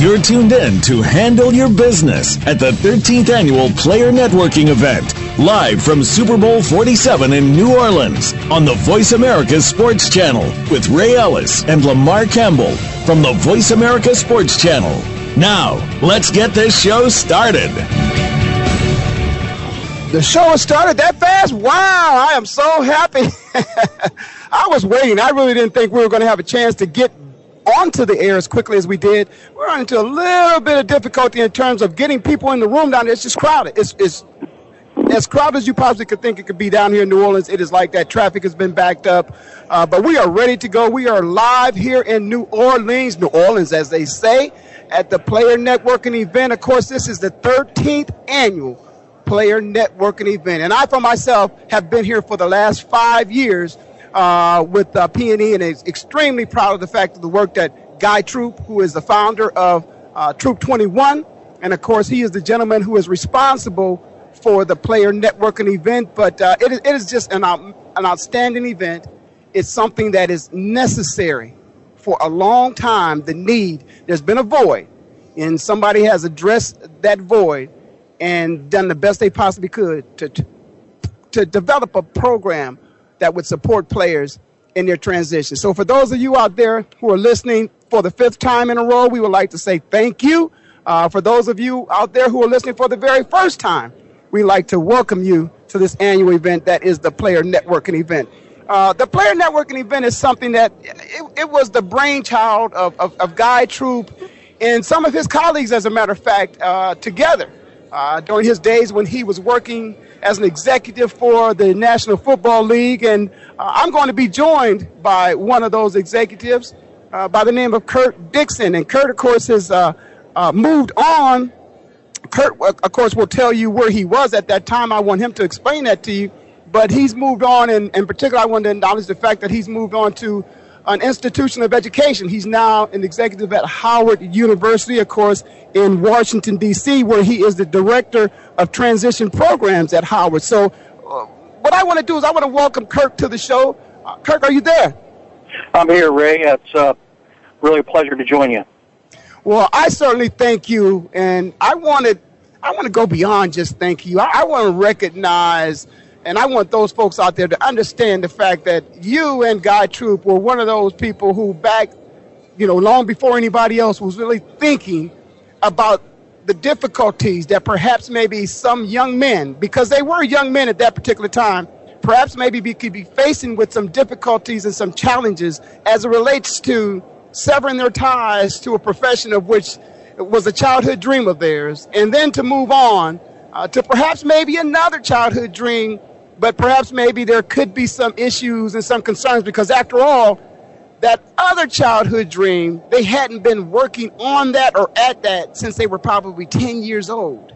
You're tuned in to Handle Your Business at the 13th Annual Player Networking Event, live from Super Bowl 47 in New Orleans on the Voice America Sports Channel with Ray Ellis and Lamar Campbell from the Voice America Sports Channel. Now, let's get this show started. The show started that fast? Wow, I am so happy. I was waiting. I really didn't think we were going to have a chance to get onto the air as quickly as we did. We're running into a little bit of difficulty in terms of getting people in the room down there. It's just crowded. It's, it's as crowded as you possibly could think it could be down here in New Orleans. It is like that. Traffic has been backed up. Uh, but we are ready to go. We are live here in New Orleans, New Orleans, as they say, at the Player Networking event. Of course, this is the 13th annual Player Networking event. And I, for myself, have been here for the last five years uh, with uh, P&E and is extremely proud of the fact of the work that Guy Troop, who is the founder of uh, Troop 21, and of course he is the gentleman who is responsible for the player networking event. But uh, it, is, it is just an, an outstanding event. It's something that is necessary for a long time. The need, there's been a void, and somebody has addressed that void and done the best they possibly could to, to develop a program that would support players in their transition. So for those of you out there who are listening for the fifth time in a row, we would like to say thank you. Uh, for those of you out there who are listening for the very first time, we'd like to welcome you to this annual event that is the Player Networking event. Uh, the Player Networking event is something that it, it was the brainchild of, of, of, Guy Troop and some of his colleagues, as a matter of fact, uh, together uh, during his days when he was working as an executive for the National Football League. And uh, I'm going to be joined by one of those executives uh, by the name of Kurt Dixon. And Kurt, of course, has uh, uh, moved on. Kurt, of course, will tell you where he was at that time. I want him to explain that to you. But he's moved on, and in particular, I want to acknowledge the fact that he's moved on to an institution of education. He's now an executive at Howard University, of course, in Washington, D.C., where he is the director of transition programs at Howard. So, uh, what I want to do is I want to welcome Kirk to the show. Uh, Kirk, are you there? I'm here, Ray. It's uh, really a pleasure to join you. Well, I certainly thank you, and I wanted I want to go beyond just thank you. I, I want to recognize and I want those folks out there to understand the fact that you and Guy Troop were one of those people who back, you know, long before anybody else was really thinking about the difficulties that perhaps maybe some young men, because they were young men at that particular time, perhaps maybe be, could be facing with some difficulties and some challenges as it relates to severing their ties to a profession of which was a childhood dream of theirs, and then to move on uh, to perhaps maybe another childhood dream but perhaps maybe there could be some issues and some concerns because after all, that other childhood dream, they hadn't been working on that or at that since they were probably 10 years old.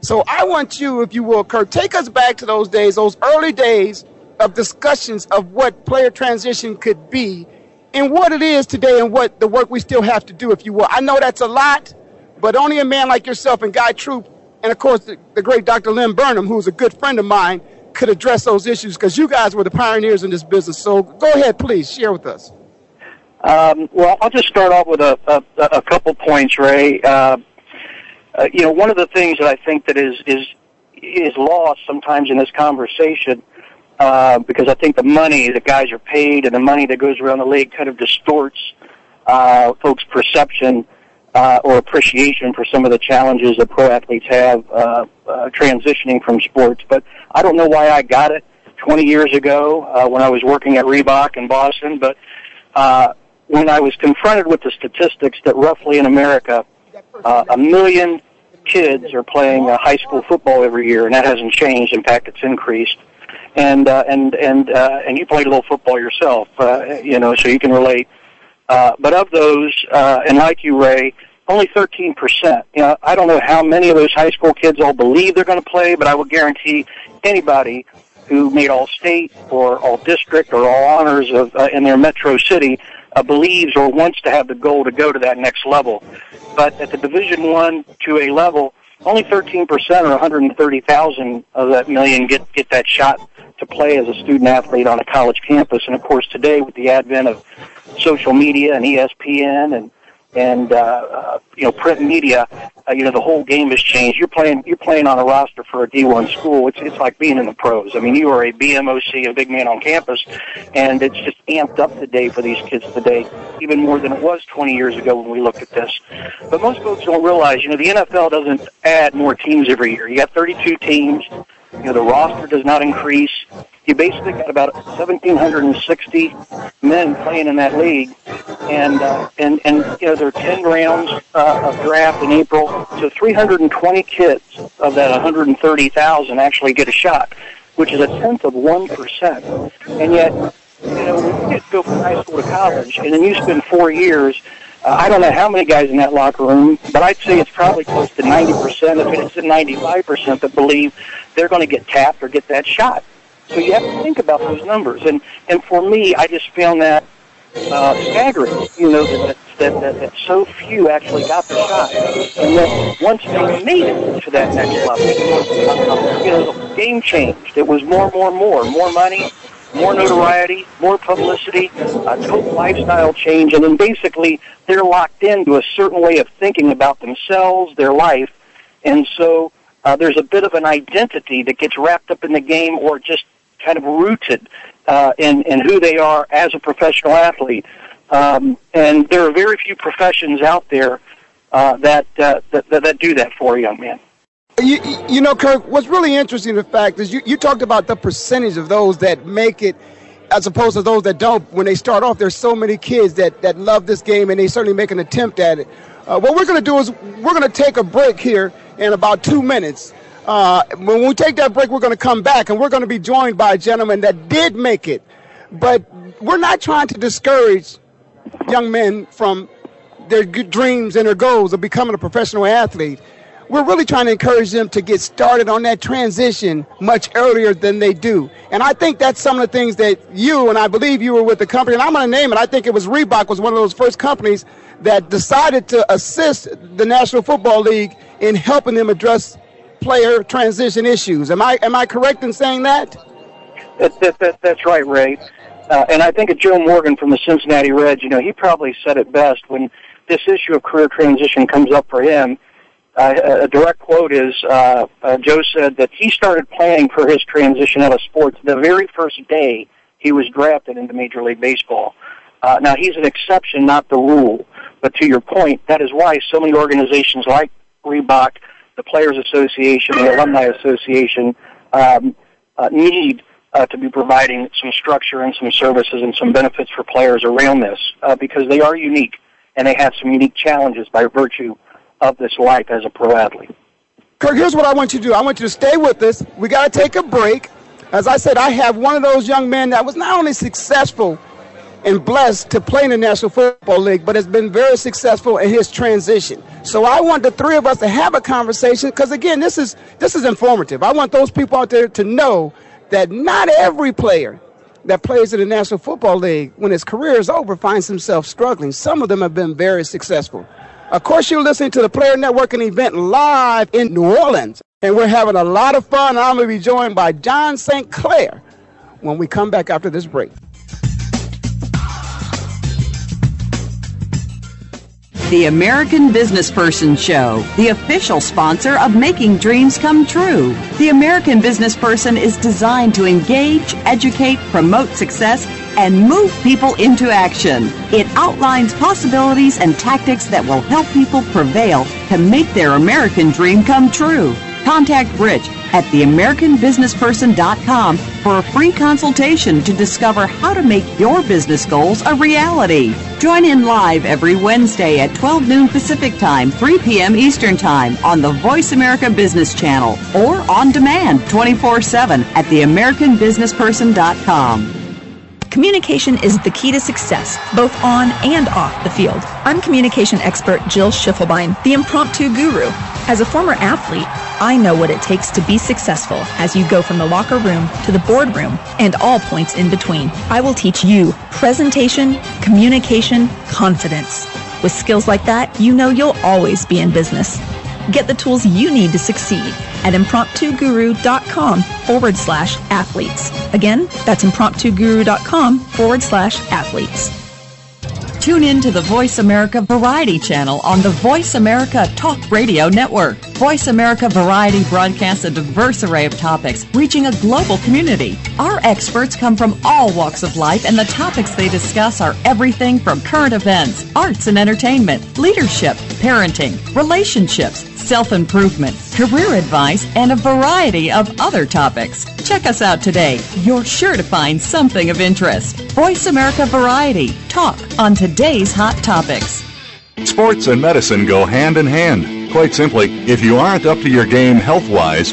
So I want you, if you will, Kurt, take us back to those days, those early days of discussions of what player transition could be and what it is today and what the work we still have to do, if you will. I know that's a lot, but only a man like yourself and Guy Troop, and of course the, the great Dr. Lynn Burnham, who's a good friend of mine, could address those issues because you guys were the pioneers in this business. So go ahead, please share with us. Um, well, I'll just start off with a, a, a couple points, Ray. Uh, uh, you know, one of the things that I think that is is is lost sometimes in this conversation uh, because I think the money that guys are paid and the money that goes around the league kind of distorts uh, folks' perception uh, or appreciation for some of the challenges that pro athletes have uh, uh, transitioning from sports. But I don't know why I got it 20 years ago uh, when I was working at Reebok in Boston. But uh, when I was confronted with the statistics that roughly in America, uh, a million kids are playing uh, high school football every year, and that hasn't changed. In fact, it's increased. And uh, and and uh, and you played a little football yourself, uh, you know, so you can relate. Uh, but of those, uh, like you, Ray, only 13%. You know, I don't know how many of those high school kids all believe they're going to play, but I will guarantee anybody who made all state or all district or all honors of uh, in their metro city uh, believes or wants to have the goal to go to that next level. But at the Division One to a level, only 13% or 130,000 of that million get get that shot to play as a student athlete on a college campus. And of course, today with the advent of social media and ESPN and and uh, uh, you know print media, uh, you know the whole game has changed. You're playing you're playing on a roster for a D1 school. It's it's like being in the pros. I mean, you are a BMOC, a big man on campus, and it's just amped up today for these kids today, even more than it was 20 years ago when we looked at this. But most folks don't realize, you know, the NFL doesn't add more teams every year. You got 32 teams. You know, the roster does not increase. You basically got about 1,760 men playing in that league, and uh, and and you know there are 10 rounds uh, of draft in April, so 320 kids of that 130,000 actually get a shot, which is a tenth of one percent, and yet. You know, when you get go from high school to college, and then you spend four years uh, I don't know how many guys in that locker room, but I'd say it's probably close to 90%, if it's 95% that believe they're going to get tapped or get that shot. So you have to think about those numbers. And and for me, I just found that uh, staggering. You know that that, that that so few actually got the shot, and then once they made it to that next level, you know, the game changed. It was more, more, more, more money, more notoriety, more publicity, a total lifestyle change, and then basically they're locked into a certain way of thinking about themselves, their life, and so. Uh, there's a bit of an identity that gets wrapped up in the game or just kind of rooted uh, in, in who they are as a professional athlete. Um, and there are very few professions out there uh, that, uh, that, that, that do that for a young man. You, you know, Kirk, what's really interesting, the fact is you, you talked about the percentage of those that make it as opposed to those that don't. When they start off, there's so many kids that, that love this game and they certainly make an attempt at it. Uh, what we're going to do is we're going to take a break here in about two minutes. Uh, when we take that break, we're going to come back and we're going to be joined by a gentleman that did make it. But we're not trying to discourage young men from their dreams and their goals of becoming a professional athlete. We're really trying to encourage them to get started on that transition much earlier than they do. And I think that's some of the things that you, and I believe you were with the company, and I'm going to name it, I think it was Reebok was one of those first companies that decided to assist the National Football League in helping them address player transition issues. Am I am I correct in saying that? That, that, that that's right, Ray. Uh, and I think Joe Morgan from the Cincinnati Reds. You know, he probably said it best when this issue of career transition comes up for him. Uh, a direct quote is uh, uh, Joe said that he started planning for his transition out of sports the very first day he was drafted into Major League Baseball. Uh, now he's an exception, not the rule. But to your point, that is why so many organizations like Reebok the Players Association, the Alumni Association um, uh, need uh, to be providing some structure and some services and some benefits for players around this uh, because they are unique and they have some unique challenges by virtue of this life as a pro athlete. Kirk, here's what I want you to do. I want you to stay with us. We got to take a break. As I said, I have one of those young men that was not only successful and blessed to play in the National Football League, but has been very successful in his transition. So I want the three of us to have a conversation because again, this is this is informative. I want those people out there to know that not every player that plays in the National Football League, when his career is over, finds himself struggling. Some of them have been very successful. Of course, you're listening to the Player Networking event live in New Orleans, and we're having a lot of fun. I'm going to be joined by John St. Clair when we come back after this break. The American Business Person Show, the official sponsor of Making Dreams Come True. The American Business Person is designed to engage, educate, promote success, and move people into action. It outlines possibilities and tactics that will help people prevail to make their American dream come true. Contact Rich at theamericanbusinessperson.com for a free consultation to discover how to make your business goals a reality. Join in live every Wednesday at 12 noon Pacific Time, 3 p.m. Eastern Time on the Voice America Business Channel or on demand 24 7 at theamericanbusinessperson.com. Communication is the key to success, both on and off the field. I'm communication expert Jill Schiffelbein, the impromptu guru. As a former athlete, I know what it takes to be successful as you go from the locker room to the boardroom and all points in between. I will teach you presentation, communication, confidence. With skills like that, you know you'll always be in business. Get the tools you need to succeed at impromptuguru.com forward slash athletes. Again, that's impromptuguru.com forward slash athletes. Tune in to the Voice America Variety channel on the Voice America Talk Radio Network. Voice America Variety broadcasts a diverse array of topics, reaching a global community. Our experts come from all walks of life, and the topics they discuss are everything from current events, arts and entertainment, leadership, parenting, relationships, self improvement, career advice, and a variety of other topics. Check us out today. You're sure to find something of interest. Voice America Variety. Talk on today's hot topics. Sports and medicine go hand in hand. Quite simply, if you aren't up to your game health wise,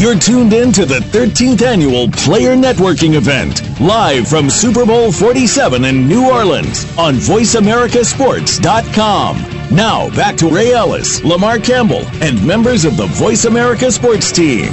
You're tuned in to the 13th annual Player Networking event, live from Super Bowl 47 in New Orleans on VoiceAmericaSports.com. Now, back to Ray Ellis, Lamar Campbell, and members of the Voice America Sports team.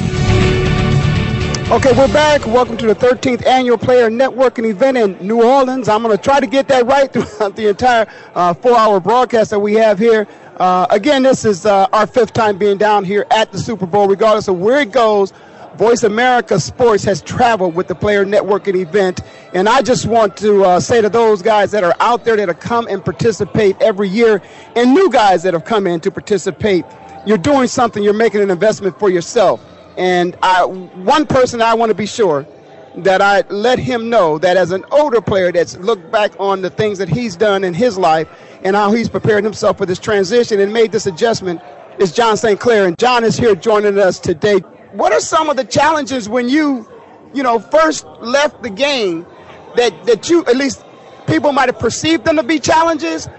Okay, we're back. Welcome to the 13th annual Player Networking event in New Orleans. I'm going to try to get that right throughout the entire uh, four-hour broadcast that we have here. Uh, again, this is uh, our fifth time being down here at the Super Bowl. Regardless of where it goes, Voice America Sports has traveled with the Player Networking event. And I just want to uh, say to those guys that are out there that have come and participate every year, and new guys that have come in to participate, you're doing something, you're making an investment for yourself. And I, one person I want to be sure that I let him know that as an older player that's looked back on the things that he's done in his life and how he's prepared himself for this transition and made this adjustment is John St. Clair. And John is here joining us today. What are some of the challenges when you, you know, first left the game that, that you, at least people might have perceived them to be challenges,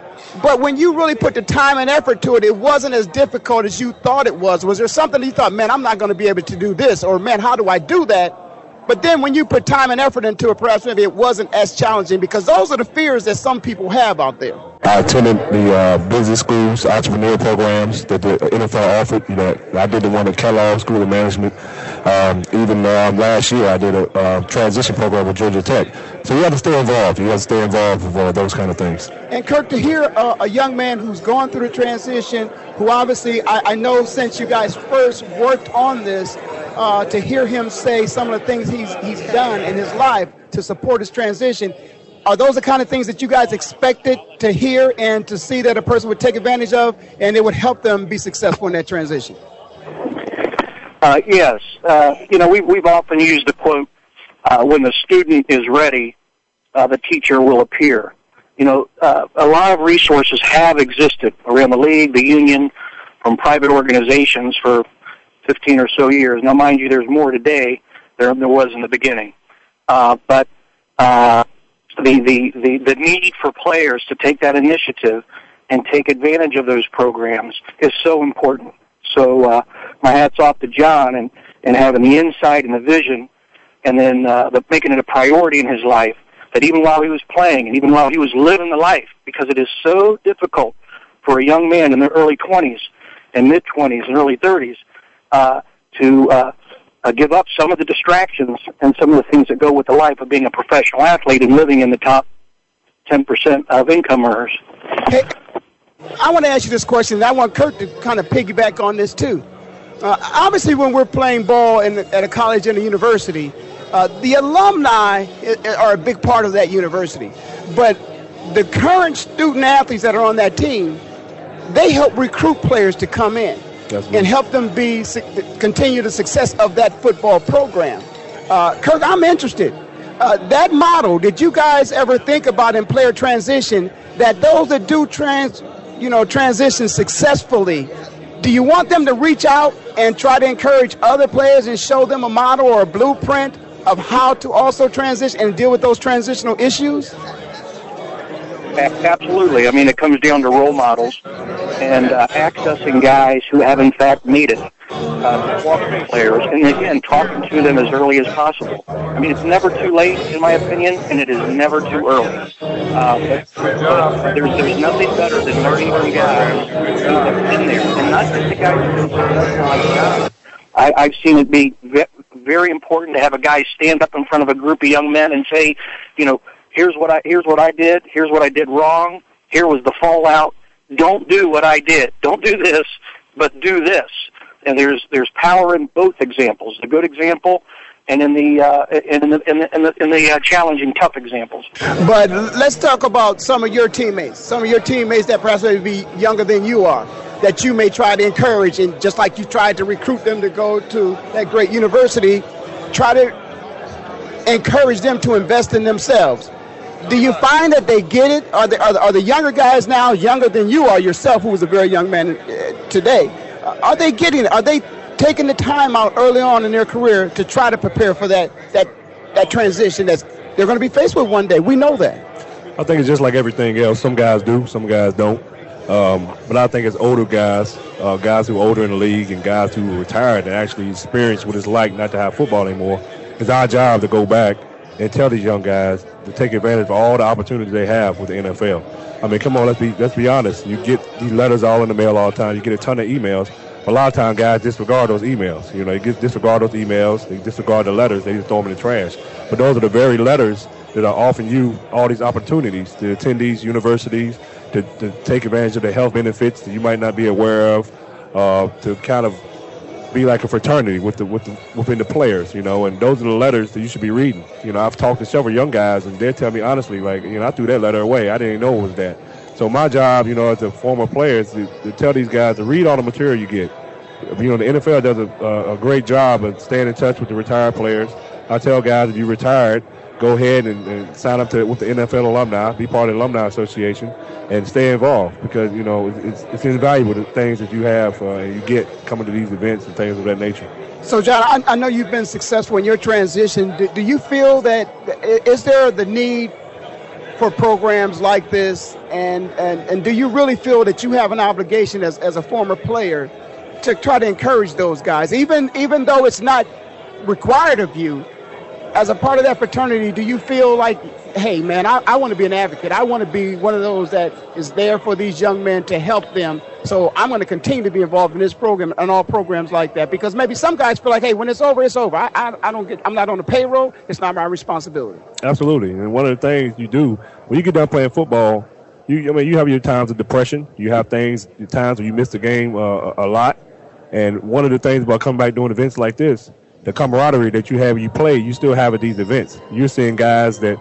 but when you really put the time and effort to it, it wasn't as difficult as you thought it was. Was there something you thought, man, I'm not going to be able to do this, or man, how do I do that? But then when you put time and effort into it, perhaps maybe it wasn't as challenging because those are the fears that some people have out there. I attended the uh, business schools, entrepreneur programs that the NFL offered. You know, I did the one at Kellogg School of Management. Um, even um, last year, I did a uh, transition program with Georgia Tech. So you have to stay involved. You have to stay involved with uh, those kind of things. And Kirk, to hear a young man who's gone through the transition, who obviously I, I know since you guys first worked on this, uh, to hear him say some of the things he's he's done in his life to support his transition. Are those the kind of things that you guys expected to hear and to see that a person would take advantage of, and it would help them be successful in that transition? Uh, yes. Uh, you know, we, we've often used the quote, uh, when the student is ready, uh, the teacher will appear. You know, uh, a lot of resources have existed around the league, the union, from private organizations for 15 or so years. Now, mind you, there's more today than there was in the beginning. Uh, but the, the, the, the need for players to take that initiative and take advantage of those programs is so important. So uh, my hat's off to John and, and having the insight and the vision and then uh, the, making it a priority in his life that even while he was playing and even while he was living the life, because it is so difficult for a young man in their early 20s and mid 20s and early 30s uh, to uh, uh, give up some of the distractions and some of the things that go with the life of being a professional athlete and living in the top 10% of income earners. Hey, I want to ask you this question, and I want Kurt to kind of piggyback on this too. Uh, obviously, when we're playing ball in, at a college and a university, uh, the alumni are a big part of that university. But the current student athletes that are on that team, they help recruit players to come in and help them be continue the success of that football program. Uh, Kirk, I'm interested. Uh, that model, did you guys ever think about in player transition that those that do trans, you know, transition successfully, do you want them to reach out and try to encourage other players and show them a model or a blueprint of how to also transition and deal with those transitional issues? Absolutely. I mean, it comes down to role models and uh, accessing guys who have in fact made it. uh, players, and again, talking to them as early as possible. I mean, it's never too late, in my opinion, and it is never too early. Uh, but, but there's there's nothing better than learning from guys who have been there, and not just the guys who've been successful I, I've seen it be very important to have a guy stand up in front of a group of young men and say, you know, here's what I here's what I did, here's what I did wrong, here was the fallout. Don't do what I did. Don't do this, but do this. And there's there's power in both examples. The good example and in the uh, in the in the, in the, in the uh, challenging, tough examples. But let's talk about some of your teammates. Some of your teammates that perhaps may be younger than you are, that you may try to encourage, and just like you tried to recruit them to go to that great university, try to encourage them to invest in themselves. Do you find that they get it? Are the, are the, are the younger guys now younger than you are yourself, who was a very young man uh, today? Are they getting it? Are they taking the time out early on in their career to try to prepare for that that that transition that's they're going to be faced with one day. We know that. I think it's just like everything else. Some guys do, some guys don't. Um, but I think it's older guys, uh, guys who are older in the league, and guys who are retired and actually experience what it's like not to have football anymore. It's our job to go back and tell these young guys to take advantage of all the opportunities they have with the NFL. I mean, come on, let's be let's be honest. You get these letters all in the mail all the time. You get a ton of emails a lot of times guys disregard those emails. You know, they disregard those emails, they disregard the letters, they just throw them in the trash. But those are the very letters that are offering you all these opportunities to attend these universities, to, to take advantage of the health benefits that you might not be aware of, uh, to kind of be like a fraternity with the, with the within the players, you know, and those are the letters that you should be reading. You know, I've talked to several young guys and they tell me honestly, like, you know, I threw that letter away. I didn't know it was that. So my job, you know, as a former player, is to, to tell these guys to read all the material you get. You know, the NFL does a, a great job of staying in touch with the retired players. I tell guys if you retired, go ahead and, and, sign up to with the NFL alumni, be part of the alumni association, and stay involved because you know it's, it's invaluable the things that you have uh, and you get coming to these events and things of that nature. So, John, I, I know you've been successful in your transition. Do, do, you feel that is there the need for programs like this? And, and, and do you really feel that you have an obligation as, as a former player to try to encourage those guys, even even though it's not required of you? As a part of that fraternity, do you feel like, hey, man, I, I want to be an advocate. I want to be one of those that is there for these young men to help them. So I'm going to continue to be involved in this program and all programs like that because maybe some guys feel like, hey, when it's over, it's over. I, I, I don't get, I'm not on the payroll. It's not my responsibility. Absolutely. And one of the things you do when you get done playing football, you, I mean, you have your times of depression. You have things, your times when you miss the game uh, a lot. And one of the things about coming back doing events like this, the camaraderie that you have when you play, you still have at these events. You're seeing guys that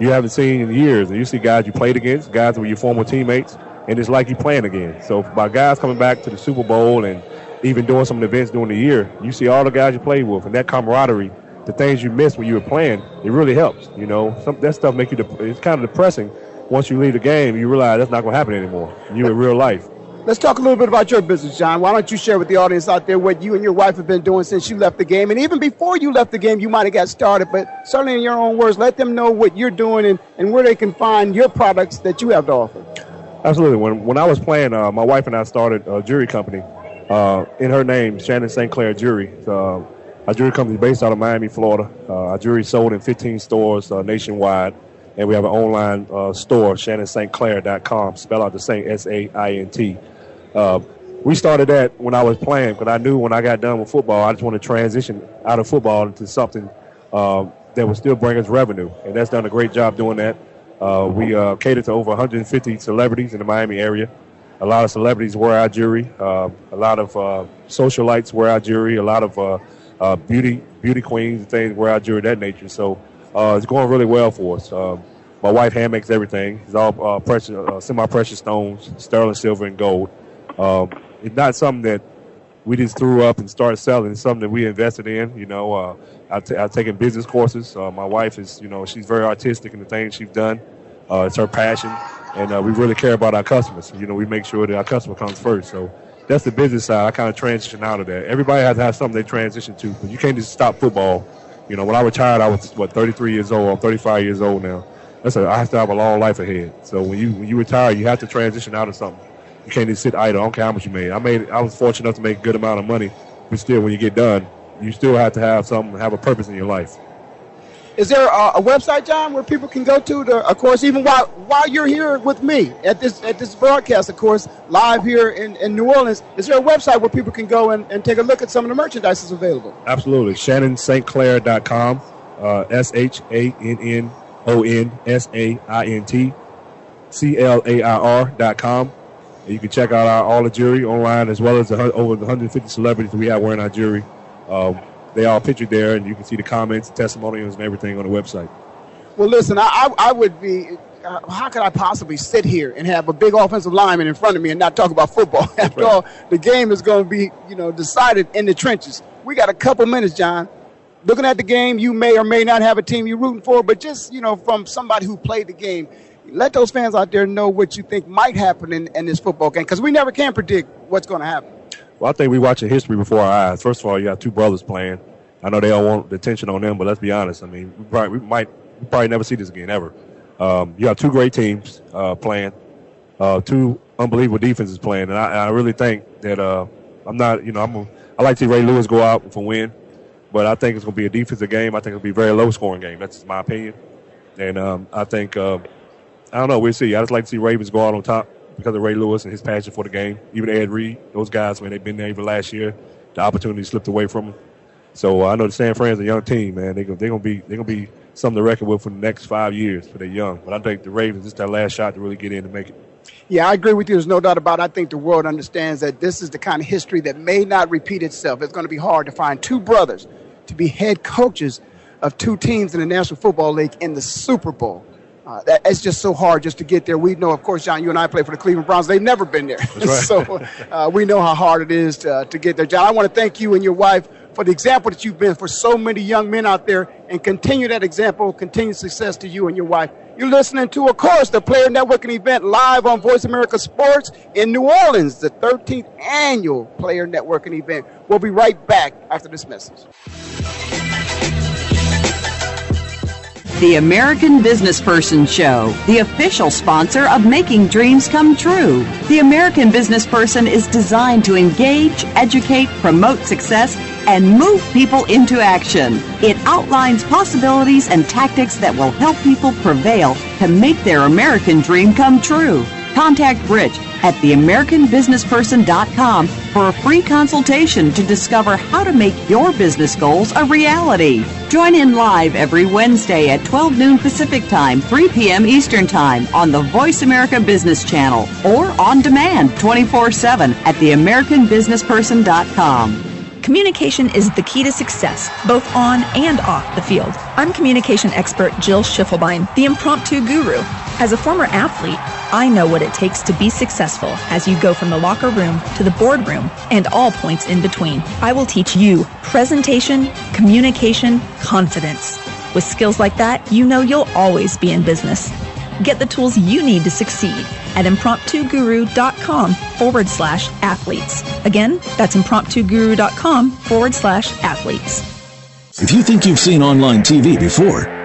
you haven't seen in years, and you see guys you played against, guys were your former teammates, and it's like you're playing again. So by guys coming back to the Super Bowl and even doing some events during the year, you see all the guys you played with, and that camaraderie, the things you missed when you were playing, it really helps. You know, some that stuff make you. De- it's kind of depressing. Once you leave the game, you realize that's not going to happen anymore. You in real life. Let's talk a little bit about your business, John. Why don't you share with the audience out there what you and your wife have been doing since you left the game? And even before you left the game, you might have got started, but certainly in your own words, let them know what you're doing and, and where they can find your products that you have to offer. Absolutely. When, when I was playing, uh, my wife and I started a jewelry company uh, in her name, Shannon St. Clair Jewelry. Uh, our jewelry company is based out of Miami, Florida. Uh, our jewelry sold in 15 stores uh, nationwide. And we have an online uh, store, shannonstclair.com. Spell out the same S A I N T. Uh, we started that when I was playing because I knew when I got done with football, I just want to transition out of football into something uh, that would still bring us revenue, and that's done a great job doing that. Uh, we uh, cater to over 150 celebrities in the Miami area. A lot of celebrities wear our jewelry. Uh, a lot of uh, socialites wear our jewelry. A lot of uh, beauty beauty queens and things wear our jewelry that nature. So it's going really well for us. My wife hand makes everything. It's all precious, semi-precious stones, sterling silver, and gold. Um, it's not something that we just threw up and started selling. It's something that we invested in. You know, uh, I've, t- I've taken business courses. Uh, my wife is, you know, she's very artistic in the things she's done. Uh, it's her passion, and uh, we really care about our customers. You know, we make sure that our customer comes first. So that's the business side. I kind of transition out of that. Everybody has to have something they transition to, but you can't just stop football. You know, when I retired, I was what 33 years old. I'm 35 years old now. That's a, I have to have a long life ahead. So when you when you retire, you have to transition out of something you can't just sit idle. I don't care how much you made. I made. I was fortunate enough to make a good amount of money but still, when you get done, you still have to have some have a purpose in your life. Is there a, a, website, John, where people can go to? To, of course, even while while you're here with me at this at this broadcast, of course, live here in, in New Orleans, is there a website where people can go and, and take a look at some of the merchandise that's available? Absolutely, ShannonSt. Uh, S H A N N O N S A I N T C L A I R dot com. And you can check out our, all the jury online as well as the, over the 150 celebrities we have wearing our jury. Um, they all pictured there, and you can see the comments, testimonials, and everything on the website. Well, listen, I, I would be. Uh, how could I possibly sit here and have a big offensive lineman in front of me and not talk about football? After right. all, the game is going to be, you know, decided in the trenches. We got a couple minutes, John. Looking at the game, you may or may not have a team you're rooting for, but just, you know, from somebody who played the game, let those fans out there know what you think might happen in, in this football game because we never can predict what's going to happen. Well, I think we watching history before our eyes. First of all, you got two brothers playing. I know they all want the attention on them, but let's be honest. I mean, we, probably, we might we probably never see this again ever. Um, you have two great teams uh, playing, uh, two unbelievable defenses playing, and I, I really think that uh, I'm not. You know, I'm. A, I like to see Ray Lewis go out for win, but I think it's going to be a defensive game. I think it'll be a very low scoring game. That's my opinion, and um, I think uh, I don't know. We'll see. I just like to see Ravens go out on top because of Ray Lewis and his passion for the game. Even Ed Reed, those guys, when they've been there even last year, the opportunity slipped away from them. So uh, I know the San Fran's a young team, man. They they're gonna be they're gonna be something to reckon with for the next five years for the young. But I think the Ravens is their last shot to really get in and make it. Yeah, I agree with you. There's no doubt about it. I think the world understands that this is the kind of history that may not repeat itself. It's going to be hard to find two brothers to be head coaches of two teams in the National Football League in the Super Bowl. Uh, that, it's just so hard just to get there. We know, of course, John, you and I play for the Cleveland Browns. They've never been there. Right. so uh, we know how hard it is to, uh, to get there. John, I want to thank you and your wife for the example that you've been for so many young men out there and continue that example, continue success to you and your wife. You're listening to, of course, the Player Networking event live on Voice America Sports in New Orleans, the 13th annual Player Networking event. We'll be right back after this message. The American Business Person Show, the official sponsor of Making Dreams Come True. The American Business Person is designed to engage, educate, promote success, and move people into action. It outlines possibilities and tactics that will help people prevail to make their American dream come true. Contact Rich at theamericanbusinessperson.com for a free consultation to discover how to make your business goals a reality. Join in live every Wednesday at 12 noon Pacific Time, 3 p.m. Eastern Time on the Voice America Business Channel or on demand 24 7 at theamericanbusinessperson.com. Communication is the key to success, both on and off the field. I'm communication expert Jill Schiffelbein, the impromptu guru. As a former athlete, I know what it takes to be successful as you go from the locker room to the boardroom and all points in between. I will teach you presentation, communication, confidence. With skills like that, you know you'll always be in business. Get the tools you need to succeed at impromptuguru.com forward slash athletes. Again, that's impromptuguru.com forward slash athletes. If you think you've seen online TV before,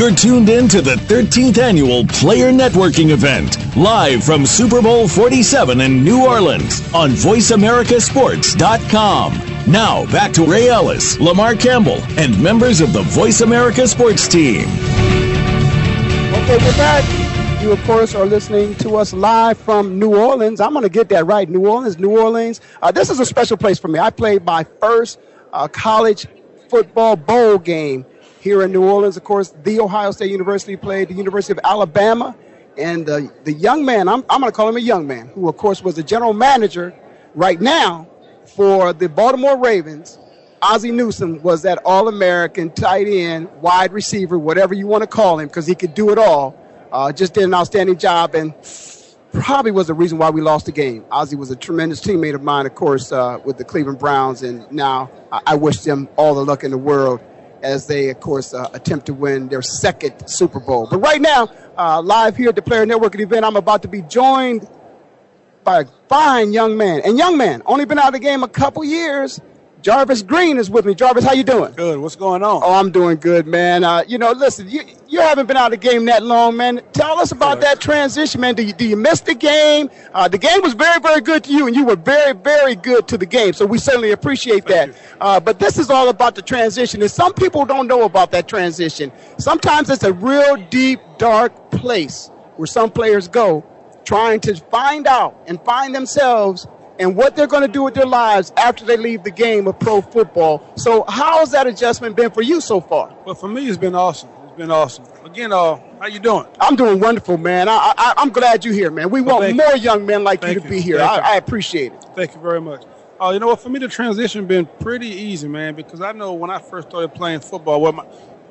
You're tuned in to the 13th annual Player Networking event, live from Super Bowl 47 in New Orleans on VoiceAmericaSports.com. Now, back to Ray Ellis, Lamar Campbell, and members of the Voice America Sports team. Okay, we're back. You, of course, are listening to us live from New Orleans. I'm going to get that right. New Orleans, New Orleans. Uh, this is a special place for me. I played my first uh, college football bowl game here in New Orleans. Of course, the Ohio State University played the University of Alabama. And uh, the young man, I'm, I'm going to call him a young man, who, of course, was the general manager right now for the Baltimore Ravens. Ozzie Newsome was that All American tight end, wide receiver, whatever you want to call him, because he could do it all. Uh, just did an outstanding job and probably was the reason why we lost the game. Ozzie was a tremendous teammate of mine, of course, uh, with the Cleveland Browns, and now I, I wish them all the luck in the world as they, of course, uh, attempt to win their second Super Bowl. But right now, uh, live here at the Player Networking event, I'm about to be joined by a fine young man. And young man, only been out of the game a couple years. Jarvis Green is with me. Jarvis, how you doing? Good. What's going on? Oh, I'm doing good, man. Uh, you know, listen, you you haven't been out of the game that long, man. Tell us about that transition, man. Do you do you miss the game? Uh, the game was very, very good to you, and you were very, very good to the game. So we certainly appreciate that. Uh, but this is all about the transition, and some people don't know about that transition. Sometimes it's a real deep, dark place where some players go, trying to find out and find themselves and what they're going to do with their lives after they leave the game of pro football. So, how has that adjustment been for you so far? Well, for me, it's been awesome. It's been awesome. Again, uh, how you doing? I'm doing wonderful, man. I, I, I'm glad you're here, man. We Well, want more young men like you to be here. I. I appreciate it. Thank you very much. Uh, you know what? For me, the transition been pretty easy, man, because I know when I first started playing football, well, my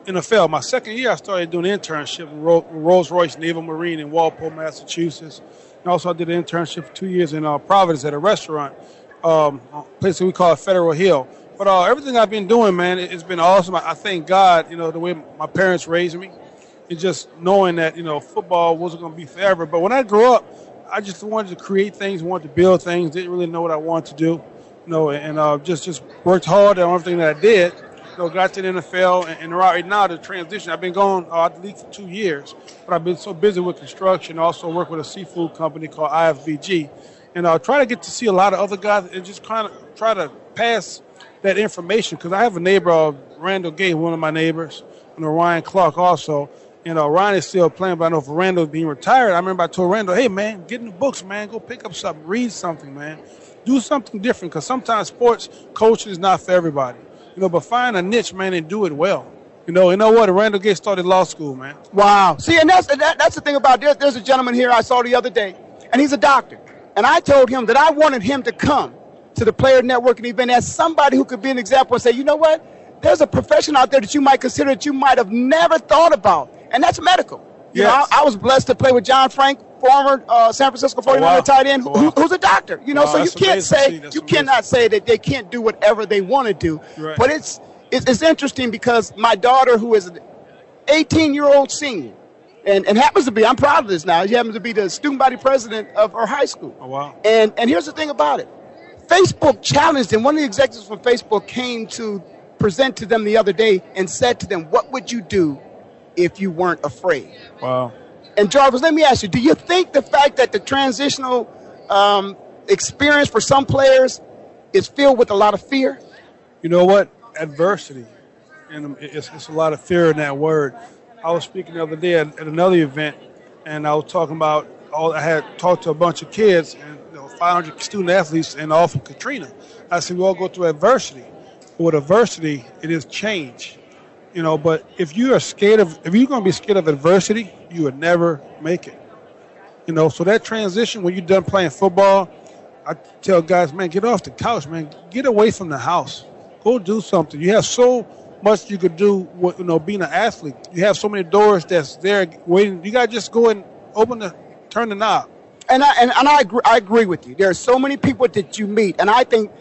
NFL, my second year, I started doing internship with Ro- Rolls Royce Naval Marine in Walpole, Massachusetts. And also, I did an internship for two years in uh, Providence at a restaurant, um, a place that we call Federal Hill. But uh, everything I've been doing, man, it, it's been awesome. I, I thank God, you know, the way my parents raised me. It's just knowing that, you know, football wasn't going to be forever. But when I grew up, I just wanted to create things, wanted to build things, didn't really know what I wanted to do, you know, and uh, just just worked hard on everything that I did. You know, got to the NFL, and, and right now the transition. I've been going uh, for two years, but I've been so busy with construction. Also work with a seafood company called IFVG, and I uh, try to get to see a lot of other guys and just kind of try to pass that information because I have a neighbor, uh, Randall Gay, one of my neighbors, and Ryan Clark also. And uh, Ryan is still playing, but I know for Randall being retired, I remember I told Randall, hey, man, get in the books, man. Go pick up something, read something, man. Do something different because sometimes sports coaching is not for everybody. You know, but find a niche, man, and do it well. You know, you know what? Randall Gay started law school, man. Wow. See, and that's that, that's the thing about there, there's a gentleman here I saw the other day, and he's a doctor. And I told him that I wanted him to come to the player networking event as somebody who could be an example and say, you know what? There's a profession out there that you might consider that you might have never thought about, and that's medical. You know, I, I was blessed to play with John Frank, former uh, San Francisco 49er wow. tight end, who, Oh, wow. who's a doctor. You know, Wow, so you can't say you amazing. cannot say that they can't do whatever they want to do. Right. But it's, it's it's interesting because my daughter, who is an 18 year old senior, and, and happens to be, I'm proud of this now, she happens to be the student body president of her high school. Oh, wow. And and here's the thing about it. Facebook challenged them. One of the executives from Facebook came to present to them the other day and said to them, What would you do if you weren't afraid? Wow. And Jarvis, let me ask you, do you think the fact that the transitional um, experience for some players is filled with a lot of fear? You know what? Adversity. And it's, it's a lot of fear in that word. I was speaking the other day at, at another event, and I was talking about all. I had talked to a bunch of kids and 500 student athletes, and all from Katrina. I said we all go through adversity. With adversity, it is change. You know, but if you are scared of, if you're going to be scared of adversity, you would never make it. You know, so that transition when you're done playing football, I tell guys, man, get off the couch, man. Get away from the house. Go do something. You have so much you could do. With, you know, being an athlete, you have so many doors that's there waiting. You got to just go and open the, turn the knob. And I and, and I agree, I agree with you. There are so many people that you meet, and I think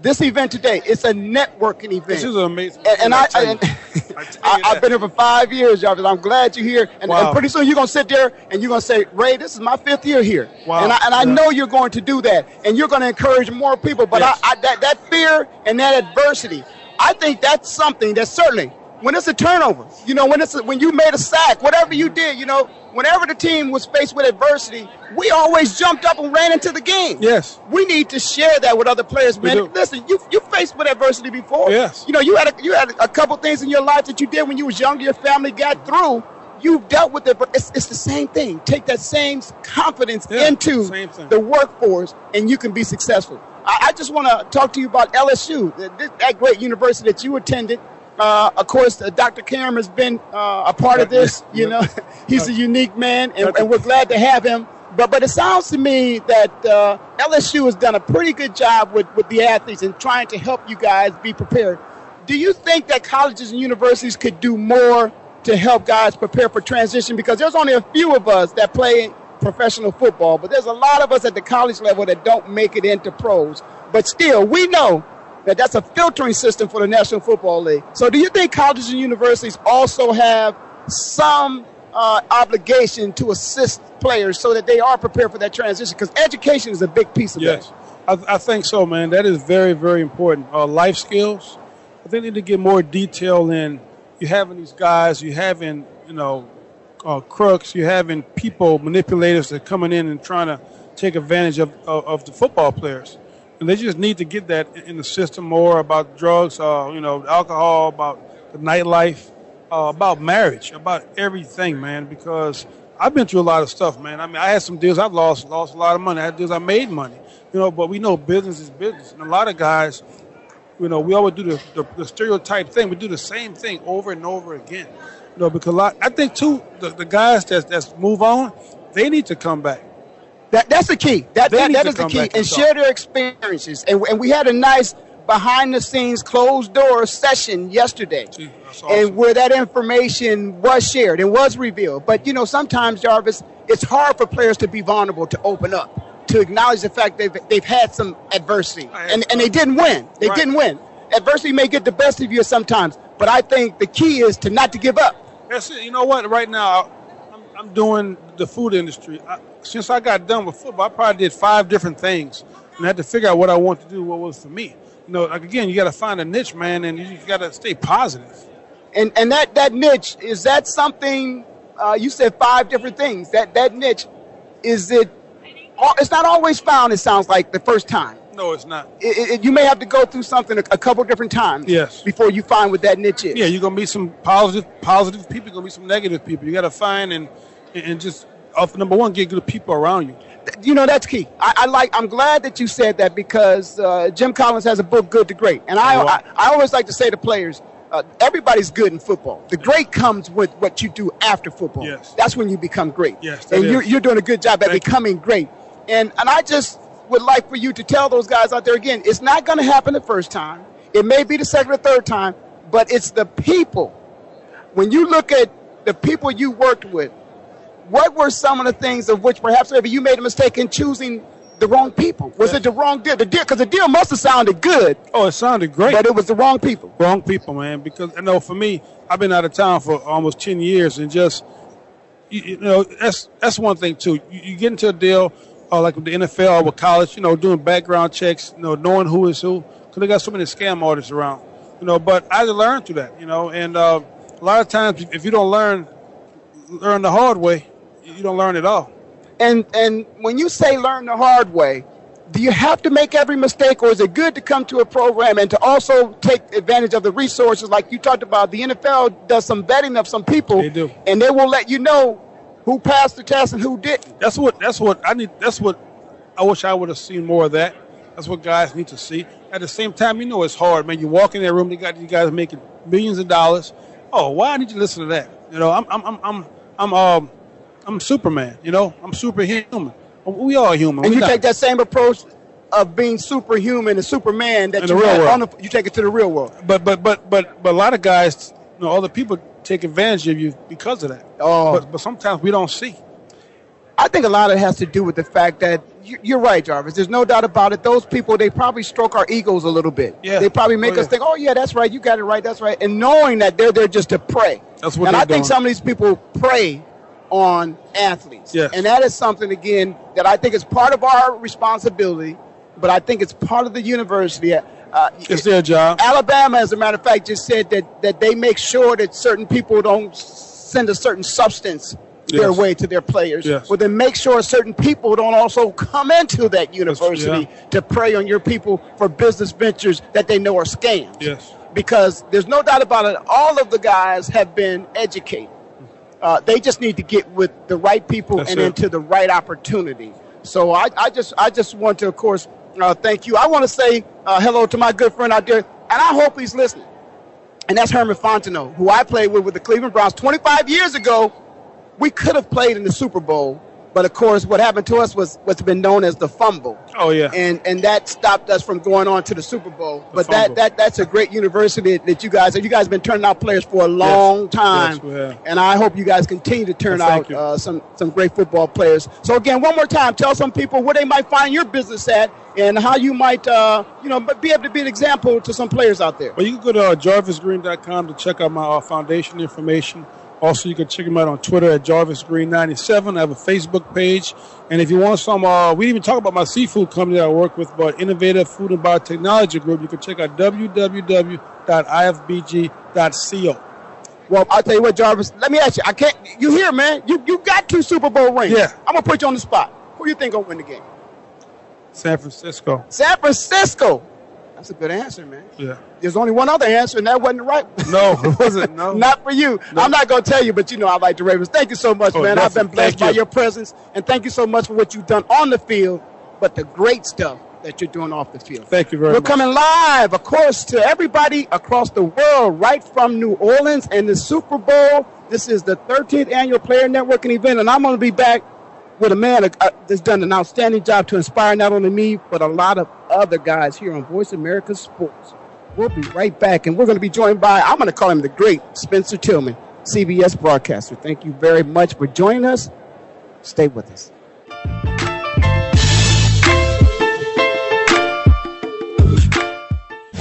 this event today it's a networking event. This is amazing. And, and I, and I, have been here for five years, Jarvis. I'm glad you're here. And, Wow. and pretty soon you're gonna sit there and you're gonna say, Ray, this is my fifth year here. Wow. And I, and I Yeah. know you're going to do that, and you're going to encourage more people. But Yes. I, I, that that fear and that adversity, I think that's something that certainly when it's a turnover, you know, when it's a, when you made a sack, whatever you did, you know, whenever the team was faced with adversity, we always jumped up and ran into the game. Yes. We need to share that with other players, We man. do. Listen, you you faced with adversity before. Yes. You know, you had a, you had a couple things in your life that you did when you was younger. Your family got through. You've dealt with it, but it's, it's the same thing. Take that same confidence Yeah, into same the workforce, and you can be successful. I, I just want to talk to you about LSU, that, that great university that you attended. Uh, of course, uh, Dr. Has been uh, a part of this. You know, he's a unique man, and, and we're glad to have him. But but it sounds to me that uh, LSU has done a pretty good job with, with the athletes and trying to help you guys be prepared. Do you think that colleges and universities could do more to help guys prepare for transition? Because there's only a few of us that play professional football, but there's a lot of us at the college level that don't make it into pros. But still, we know that that's a filtering system for the National Football League. So, do you think colleges and universities also have some uh, obligation to assist players so that they are prepared for that transition? Because education is a big piece of Yes, I, I think so, man. That is very, very important. Uh, life skills. I think they need to get more detail in. You having these guys, you having you know uh, crooks, you having people manipulators that are coming in and trying to take advantage of, of, of the football players, and they just need to get that in the system more about drugs, uh, you know, alcohol, about the nightlife, uh, about marriage, about everything, man. Because I've been through a lot of stuff, man. I mean, I had some deals I've lost, lost a lot of money. I had deals I made money, you know. But we know business is business, and a lot of guys, you know, we always do the, the, the stereotype thing. We do the same thing over and over again, you know. Because lot, I think too, the, the guys that that's move on, they need to come back. That, that's the key. That, that, that is the key. And and share their experiences. And, and we had a nice behind the scenes, closed door session yesterday. And where that information was shared and was revealed. But, you know, sometimes, Jarvis, it's hard for players to be vulnerable, to open up, to acknowledge the fact they've, they've had some adversity. And, and they didn't win. They Right. didn't win. Adversity may get the best of you sometimes. But I think the key is to not to give up. That's it. You know what? Right now, I'm, I'm doing the food industry. I, since I got done with football, I probably did five different things, and I had to figure out what I want to do, what was for me. You know, like again, you got to find a niche, man, and you got to stay positive. And and that that niche is that something? Uh, you said five different things. That that niche is it? It's not always found. It sounds like the first time. No, it's not. It, it, you may have to go through something a, a couple different times. Yes. Before you find what that niche is. Yeah, you're gonna meet some positive, positive people. You're gonna meet some negative people. You got to find and and just off number one, get good people around you. you know that's key. I, I like. I'm glad that you said that because uh, Jim Collins has a book, Good to Great, and I wow. I, I always like to say to players, uh, everybody's good in football. The great comes with what you do after football. Yes. That's when you become great. Yes, and you're, you're doing a good job at Thank you. becoming great. And and I just would like for you to tell those guys out there again, it's not going to happen the first time. It may be the second or third time, but it's the people. When you look at the people you worked with, what were some of the things of which perhaps maybe you made a mistake in choosing the wrong people? Was it the wrong deal? The deal, because the deal must have sounded good, Oh, it sounded great. but it was the wrong people. wrong people, man. Because I know for me, I've been out of town for almost ten years, and just you, you know that's that's one thing too. You, you get into a deal uh, like with the NFL or with college, you know, doing background checks, you know, knowing who is who, because they got so many scam artists around, you know. But I had to learn through that, you know, and uh, a lot of times if you don't learn learn the hard way, you don't learn at all. And and when you say learn the hard way, do you have to make every mistake, or is it good to come to a program and to also take advantage of the resources like you talked about? The NFL does some vetting of some people, They do. and they will let you know who passed the test and who didn't. That's what that's what I need. That's what I wish I would have seen more of that. That's what guys need to see. At the same time, you know it's hard, man. You walk in that room, they got you guys making millions of dollars. Oh, why did you listen to that? You know, I'm I'm I'm I'm I'm um I'm Superman. You know, I'm superhuman. We all human. And We you not- take that same approach of being superhuman and Superman that In you the real world. on the, you take it to the real world. But but but but but a lot of guys, you know, other people take advantage of you because of that. Oh. But but sometimes we don't see. I think a lot of it has to do with the fact that you, you're right, Jarvis. There's no doubt about it. Those people, they probably stroke our egos a little bit. Yeah. They probably make Oh, us yeah. think, oh, yeah, that's right. You got it right. That's right. And knowing that they're there just to pray. That's what And I think some of these people prey on athletes. Yes. And that is something, again, that I think is part of our responsibility, but I think it's part of the university. Uh, It's their job. Alabama, as a matter of fact, just said that, that they make sure that certain people don't send a certain substance their Yes. way to their players. Yes. Well, then make sure certain people don't also come into that university yeah. to prey on your people for business ventures that they know are scams. Yes. Because there's no doubt about it, all of the guys have been educated. Uh, they just need to get with the right people That's and it. into the right opportunity. So I, I just I just want to, of course, uh, thank you. I want to say uh, hello to my good friend out there, and I hope he's listening. And that's Herman Fontenot, who I played with with the Cleveland Browns 25 years ago. We could have played in the Super Bowl, but of course, what happened to us was what's been known as the fumble Oh yeah. and and that stopped us from going on to the Super Bowl. But that, fumble. that that's a great university that you guys you guys have been turning out players for a long time, Yes, we have. and I hope you guys continue to turn Well, out uh, some some great football players. So again, one more time, tell some people where they might find your business at and how you might uh, you know be able to be an example to some players out there. Well, you can go to uh, jarvisgreen.com to check out my uh, foundation information. Also, you can check him out on Twitter at jarvisgreen97. I have a Facebook page. And if you want some, uh, we didn't even talk about my seafood company that I work with, but Innovative Food and Biotechnology Group. You can check out www.ifbg.co. Well, I'll tell you what, Jarvis. Let me ask you. I can't. You here, man? You you got two Super Bowl rings. Yeah. I'm gonna put you on the spot. Who you think gonna win the game? San Francisco. San Francisco. That's a good answer, man. Yeah. There's only one other answer, and that wasn't the right. No, it wasn't. No. Not for you. I'm not going to tell you, but you know I like the Ravens. Thank you so much, Oh, man. I've been blessed by you. your presence, and thank you so much for what you've done on the field, but the great stuff that you're doing off the field. Thank you very much. We're coming live, of course, to everybody across the world, right from New Orleans and the Super Bowl. This is the 13th annual Player Networking event, and I'm going to be back with a man uh, that's done an outstanding job to inspire not only me, but a lot of other guys here on Voice America Sports. We'll be right back, and we're going to be joined by, I'm going to call him the great Spencer Tillman, CBS broadcaster. Thank you very much for joining us. Stay with us.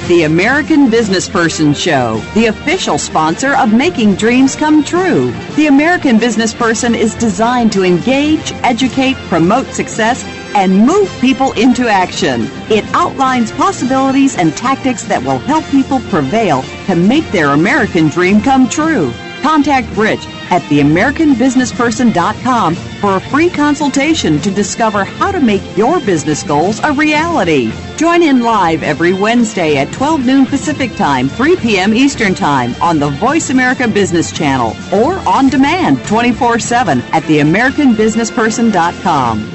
The American Business Person Show, the official sponsor of Making Dreams Come True. The American Business Person is designed to engage, educate, promote success, and move people into action. It outlines possibilities and tactics that will help people prevail to make their American dream come true. Contact Rich at theamericanbusinessperson.com for a free consultation to discover how to make your business goals a reality. Join in live every Wednesday at 12 noon Pacific Time, 3 p.m. Eastern Time on the Voice America Business Channel or on demand 24 7 at theamericanbusinessperson.com.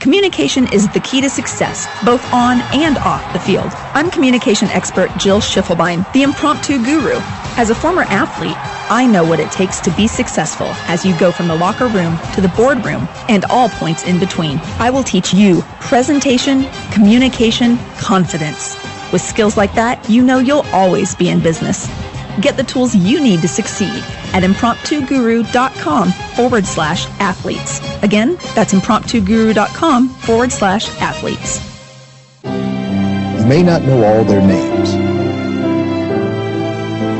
Communication is the key to success, both on and off the field. I'm communication expert Jill Schiffelbein, the impromptu guru. As a former athlete, I know what it takes to be successful as you go from the locker room to the boardroom and all points in between. I will teach you presentation, communication, confidence. With skills like that, you know you'll always be in business. Get the tools you need to succeed at impromptuguru.com forward slash athletes. Again, that's impromptuguru.com forward slash athletes. You may not know all their names,